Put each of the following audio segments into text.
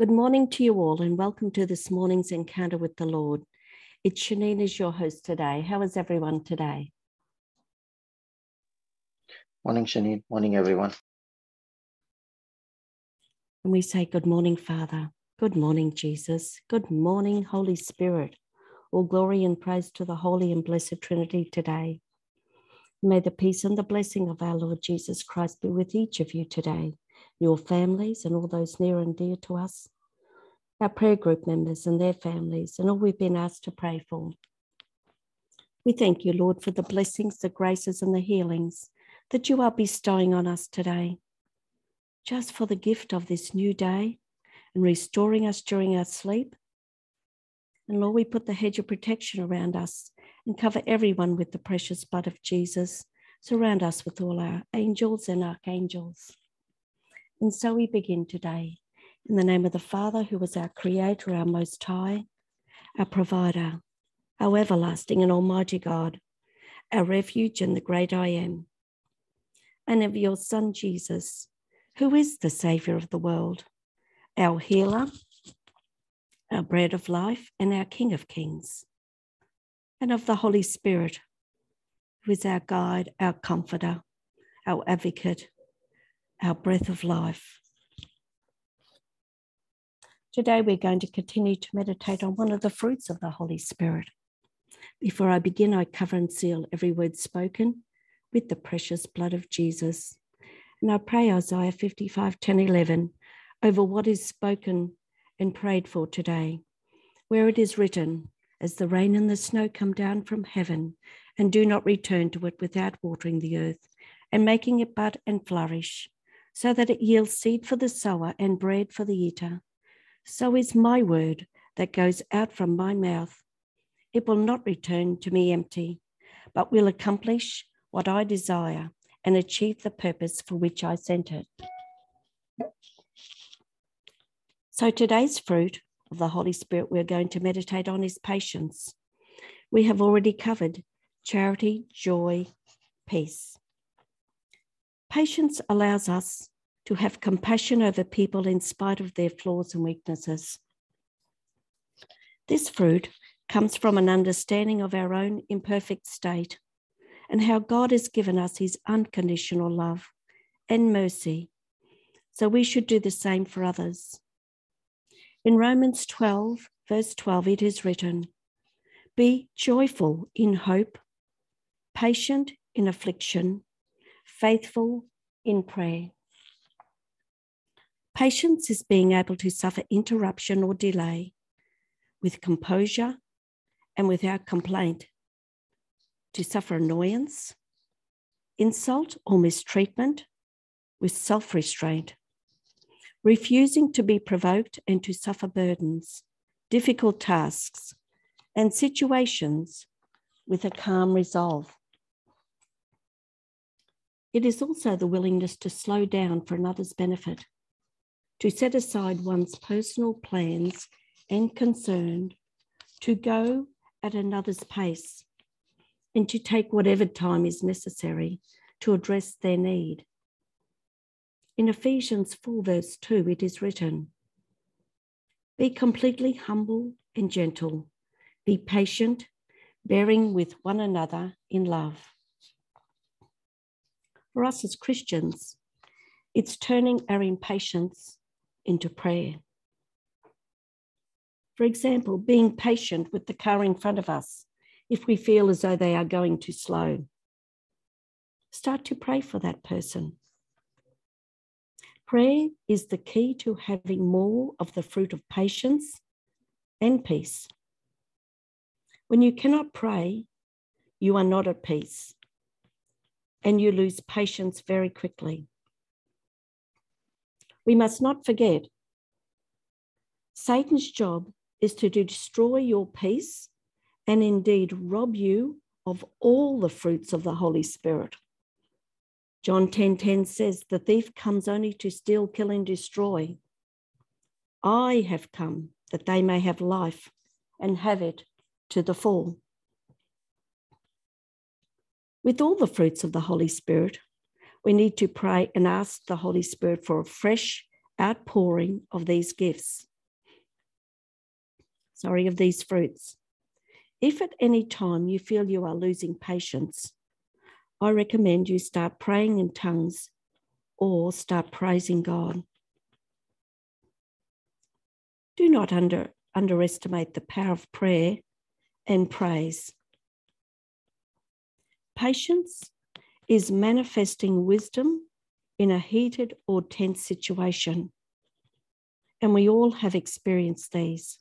Good morning to you all, and welcome to this morning's encounter with the Lord. It's Shanine as your host today. How is everyone today? Morning, Shanine. Morning, everyone. And we say, Good morning, Father. Good morning, Jesus. Good morning, Holy Spirit. All glory and praise to the Holy and Blessed Trinity today. May the peace and the blessing of our Lord Jesus Christ be with each of you today, your families, and all those near and dear to us, our prayer group members and their families, and all we've been asked to pray for. We thank you, Lord, for the blessings, the graces, and the healings that you are bestowing on us today just for the gift of this new day and restoring us during our sleep. And Lord, we put the hedge of protection around us and cover everyone with the precious blood of Jesus. Surround us with all our angels and archangels. And so we begin today. In the name of the Father, who is our Creator, our Most High, our Provider, our everlasting and Almighty God, our refuge and the great I am, and of your Son Jesus who is the Saviour of the world, our healer, our bread of life, and our King of kings, and of the Holy Spirit, who is our guide, our comforter, our advocate, our breath of life. Today, we're going to continue to meditate on one of the fruits of the Holy Spirit. Before I begin, I cover and seal every word spoken with the precious blood of Jesus. And I pray Isaiah 55 10 11 over what is spoken and prayed for today, where it is written, As the rain and the snow come down from heaven, and do not return to it without watering the earth and making it bud and flourish, so that it yields seed for the sower and bread for the eater. So is my word that goes out from my mouth. It will not return to me empty, but will accomplish what I desire and achieve the purpose for which I sent it. So today's fruit of the Holy Spirit we're going to meditate on is patience. We have already covered charity, joy, peace. Patience allows us to have compassion over people in spite of their flaws and weaknesses. This fruit comes from an understanding of our own imperfect state and how God has given us his unconditional love and mercy. So we should do the same for others. In Romans 12, verse 12, it is written Be joyful in hope, patient in affliction, faithful in prayer. Patience is being able to suffer interruption or delay with composure and without complaint to suffer annoyance, insult, or mistreatment with self restraint, refusing to be provoked and to suffer burdens, difficult tasks, and situations with a calm resolve. It is also the willingness to slow down for another's benefit, to set aside one's personal plans and concern, to go at another's pace, and to take whatever time is necessary to address their need. In Ephesians 4, verse 2, it is written Be completely humble and gentle, be patient, bearing with one another in love. For us as Christians, it's turning our impatience into prayer. For example, being patient with the car in front of us if we feel as though they are going too slow. Start to pray for that person. Prayer is the key to having more of the fruit of patience and peace. When you cannot pray, you are not at peace and you lose patience very quickly. We must not forget Satan's job is to destroy your peace and indeed rob you of all the fruits of the Holy Spirit. John 10:10 10, 10 says, "The thief comes only to steal, kill, and destroy. I have come that they may have life and have it to the full." With all the fruits of the Holy Spirit, we need to pray and ask the Holy Spirit for a fresh outpouring of these gifts sorry, of these fruits. If at any time you feel you are losing patience, I recommend you start praying in tongues or start praising God. Do not under, underestimate the power of prayer and praise. Patience is manifesting wisdom in a heated or tense situation. And we all have experienced these.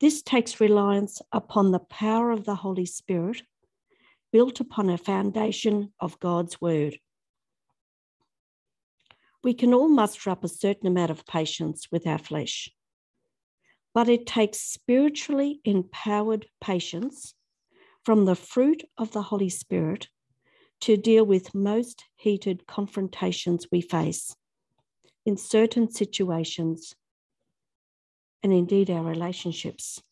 This takes reliance upon the power of the Holy Spirit, built upon a foundation of God's word. We can all muster up a certain amount of patience with our flesh, but it takes spiritually empowered patience from the fruit of the Holy Spirit to deal with most heated confrontations we face in certain situations and indeed our relationships.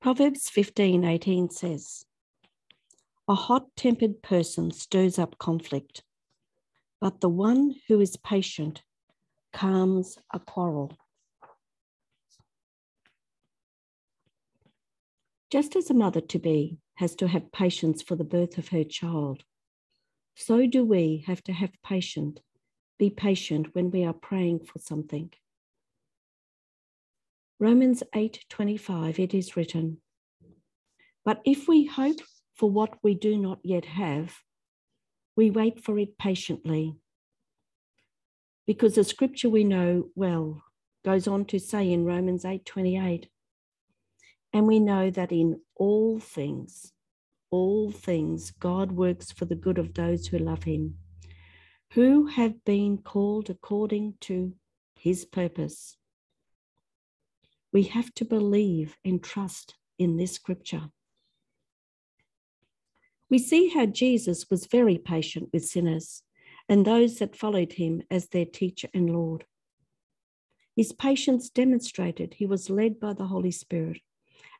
Proverbs 15 18 says, A hot tempered person stirs up conflict, but the one who is patient calms a quarrel. Just as a mother to be has to have patience for the birth of her child, so do we have to have patience, be patient when we are praying for something. Romans 8:25 it is written, but if we hope for what we do not yet have, we wait for it patiently. Because the scripture we know well goes on to say in Romans 8:28, and we know that in all things, all things, God works for the good of those who love him, who have been called according to his purpose. We have to believe and trust in this scripture. We see how Jesus was very patient with sinners and those that followed him as their teacher and Lord. His patience demonstrated he was led by the Holy Spirit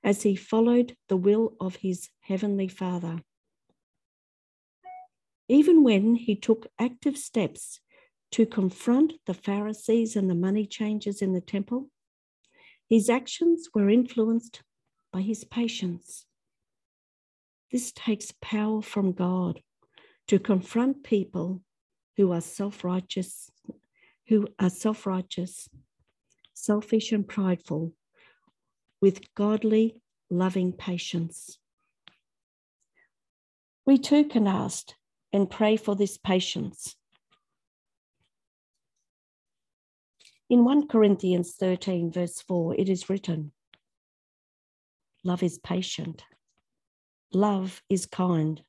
as he followed the will of his heavenly Father. Even when he took active steps to confront the Pharisees and the money changers in the temple, his actions were influenced by his patience. This takes power from God to confront people who are self righteous, who are self righteous, selfish, and prideful with godly, loving patience. We too can ask and pray for this patience. In 1 Corinthians 13, verse 4, it is written Love is patient, love is kind,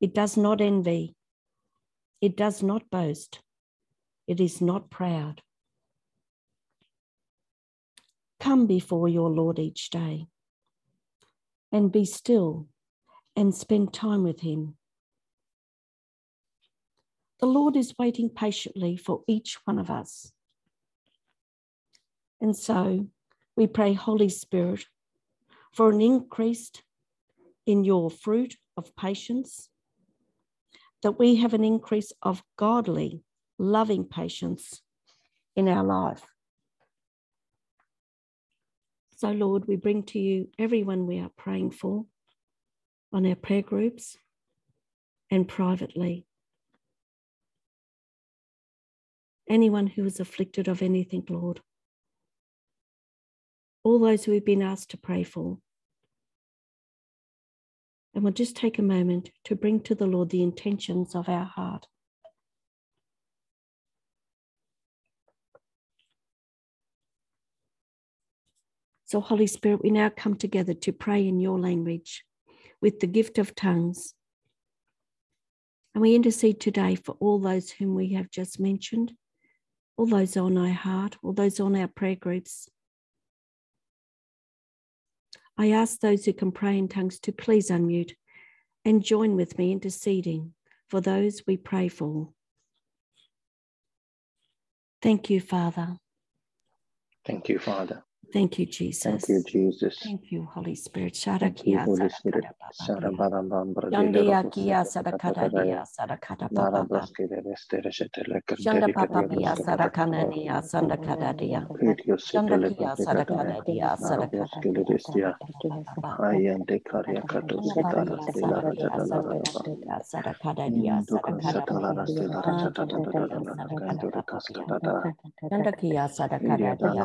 it does not envy, it does not boast, it is not proud. Come before your Lord each day and be still and spend time with Him. The Lord is waiting patiently for each one of us. And so we pray, Holy Spirit, for an increase in your fruit of patience, that we have an increase of godly, loving patience in our life. So, Lord, we bring to you everyone we are praying for on our prayer groups and privately. Anyone who is afflicted of anything, Lord. All those who we've been asked to pray for. And we'll just take a moment to bring to the Lord the intentions of our heart. So, Holy Spirit, we now come together to pray in your language with the gift of tongues. And we intercede today for all those whom we have just mentioned, all those on our heart, all those on our prayer groups. I ask those who can pray in tongues to please unmute and join with me interceding for those we pray for. Thank you, Father. Thank you, Father. Thank you, Jesus. Thank you, Jesus. Thank you, Holy Spirit. Sharakia Sarakia Sarakadaya Sarakadapapapia Sarakanania Sandakadadia Sandakia Sarakadadia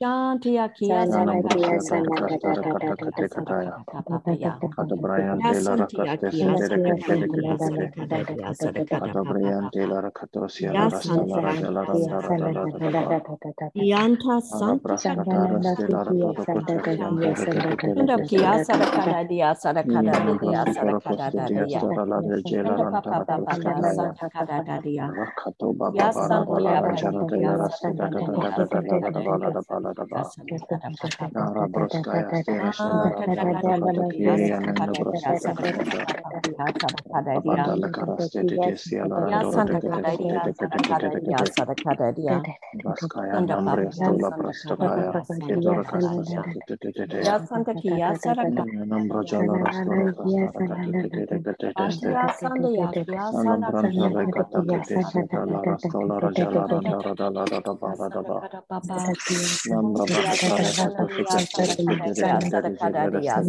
Yantia Kia Yes,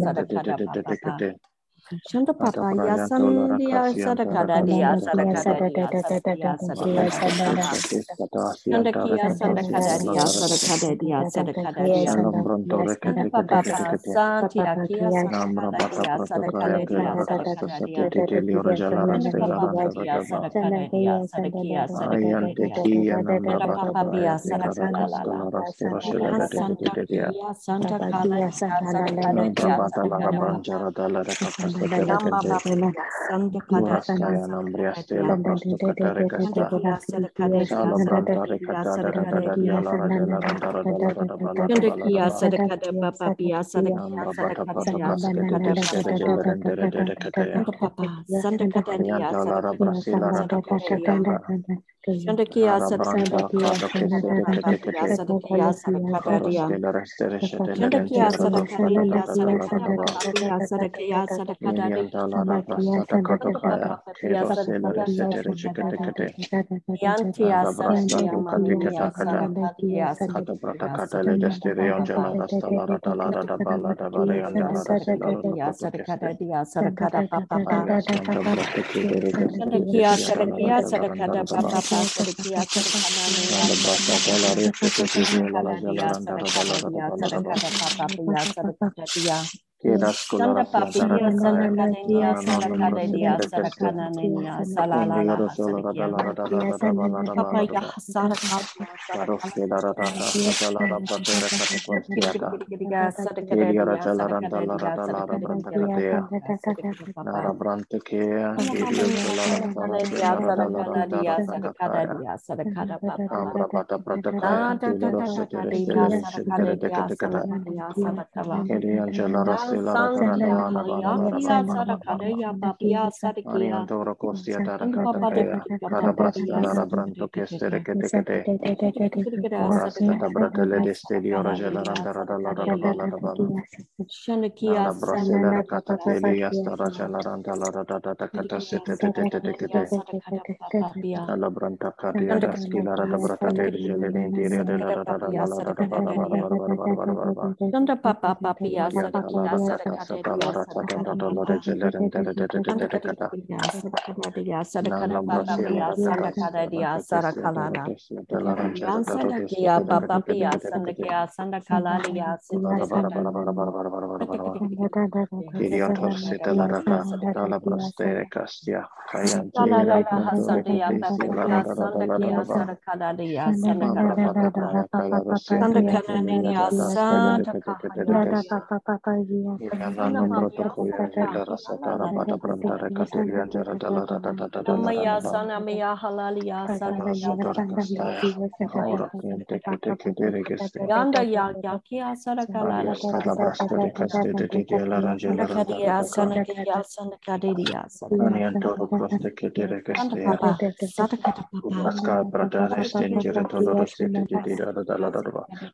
Santa Shanta papa ya sandia sada kada dia sada kada dia sada kia sada kada dia sada kada dia sada kada dia sada papa santi kia sada kada sada kada dia sada kada dia sada kada dia sada kia sada kada dia papa bia sada kada la santa kia santa kada dia sada kada dia sada kada dia Sandra Yanda Lara Shanda papiya Santa Papa Papia Santa Maya sana maya halalia sana Yanda ya ya kia sana kalala Kadia sana kia sana kadia Santa papa sata kata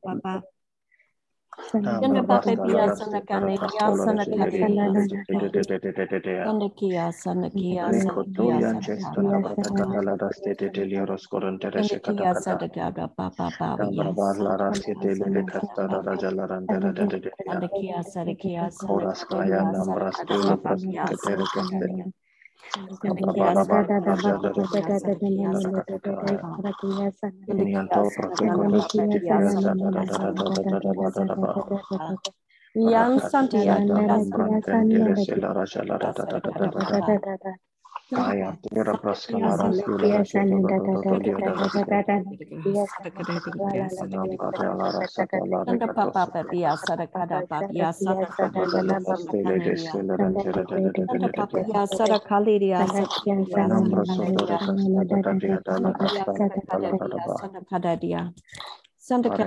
papa Yanda papa pia sana kane kia sana kadia Yanda kia sana kia sana kia sana kia sana kada papa papa Yanda kia sana Yang Santia Kaya tira praskala rasila Anda papa biasa kada biasa Anda papa biasa kali dia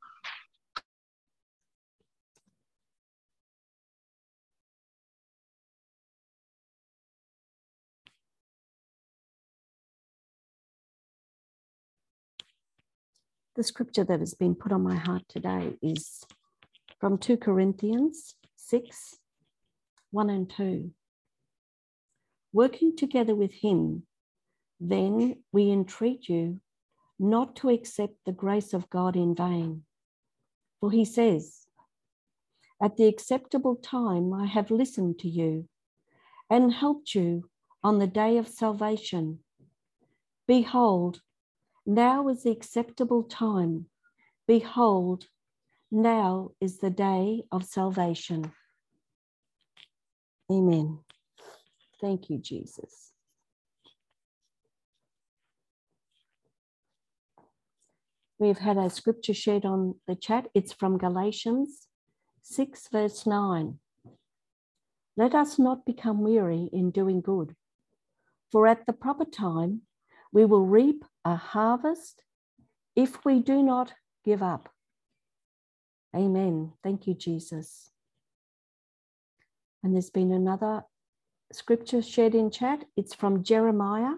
The scripture that has been put on my heart today is from 2 Corinthians 6 1 and 2. Working together with him, then we entreat you not to accept the grace of God in vain. For he says, At the acceptable time I have listened to you and helped you on the day of salvation. Behold, now is the acceptable time. Behold, now is the day of salvation. Amen. Thank you, Jesus. We've had a scripture shared on the chat. It's from Galatians 6, verse 9. Let us not become weary in doing good, for at the proper time we will reap a harvest if we do not give up. Amen. Thank you, Jesus. And there's been another scripture shared in chat. It's from Jeremiah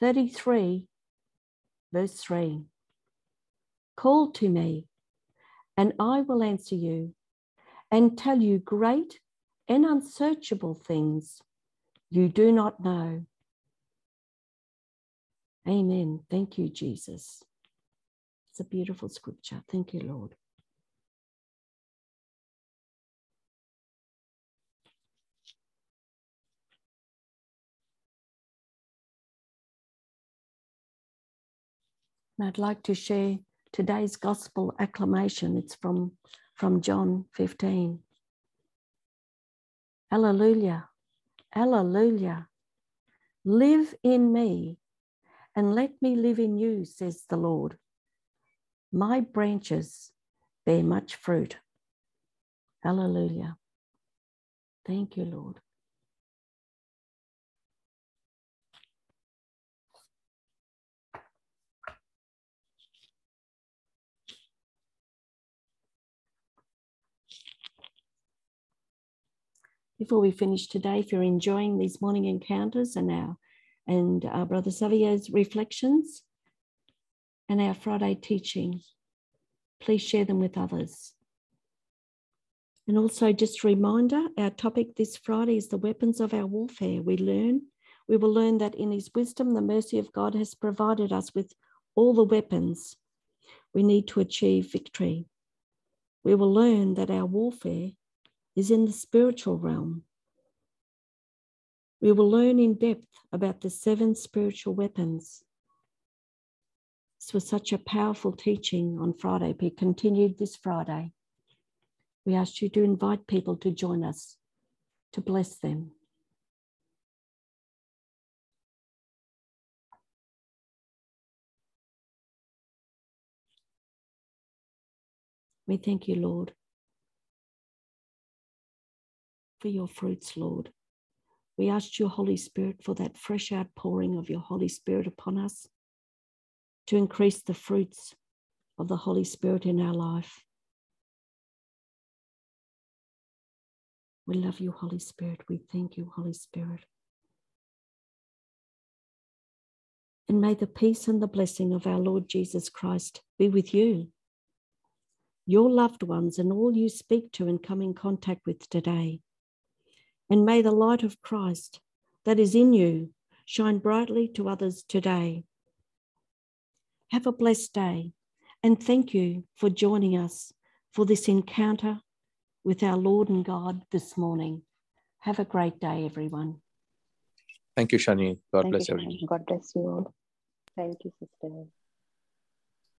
33, verse 3. Call to me, and I will answer you and tell you great and unsearchable things you do not know. Amen. Thank you, Jesus. It's a beautiful scripture. Thank you, Lord. I'd like to share today's gospel acclamation. It's from, from John 15. Alleluia. Alleluia. Live in me and let me live in you, says the Lord. My branches bear much fruit. Hallelujah. Thank you, Lord. before we finish today, if you're enjoying these morning encounters and our and our brother Xavier's reflections and our Friday teaching, please share them with others. And also, just a reminder our topic this Friday is the weapons of our warfare. We learn, we will learn that in His wisdom, the mercy of God has provided us with all the weapons we need to achieve victory. We will learn that our warfare is in the spiritual realm. We will learn in depth about the seven spiritual weapons. This was such a powerful teaching on Friday, be continued this Friday. We ask you to invite people to join us, to bless them. We thank you, Lord, for your fruits, Lord. We ask you, Holy Spirit, for that fresh outpouring of your Holy Spirit upon us to increase the fruits of the Holy Spirit in our life. We love you, Holy Spirit. We thank you, Holy Spirit. And may the peace and the blessing of our Lord Jesus Christ be with you, your loved ones, and all you speak to and come in contact with today. And may the light of Christ that is in you shine brightly to others today. Have a blessed day, and thank you for joining us for this encounter with our Lord and God this morning. Have a great day, everyone. Thank you, Shani. God Thank bless you, everyone. God bless you all. Thank you, sister.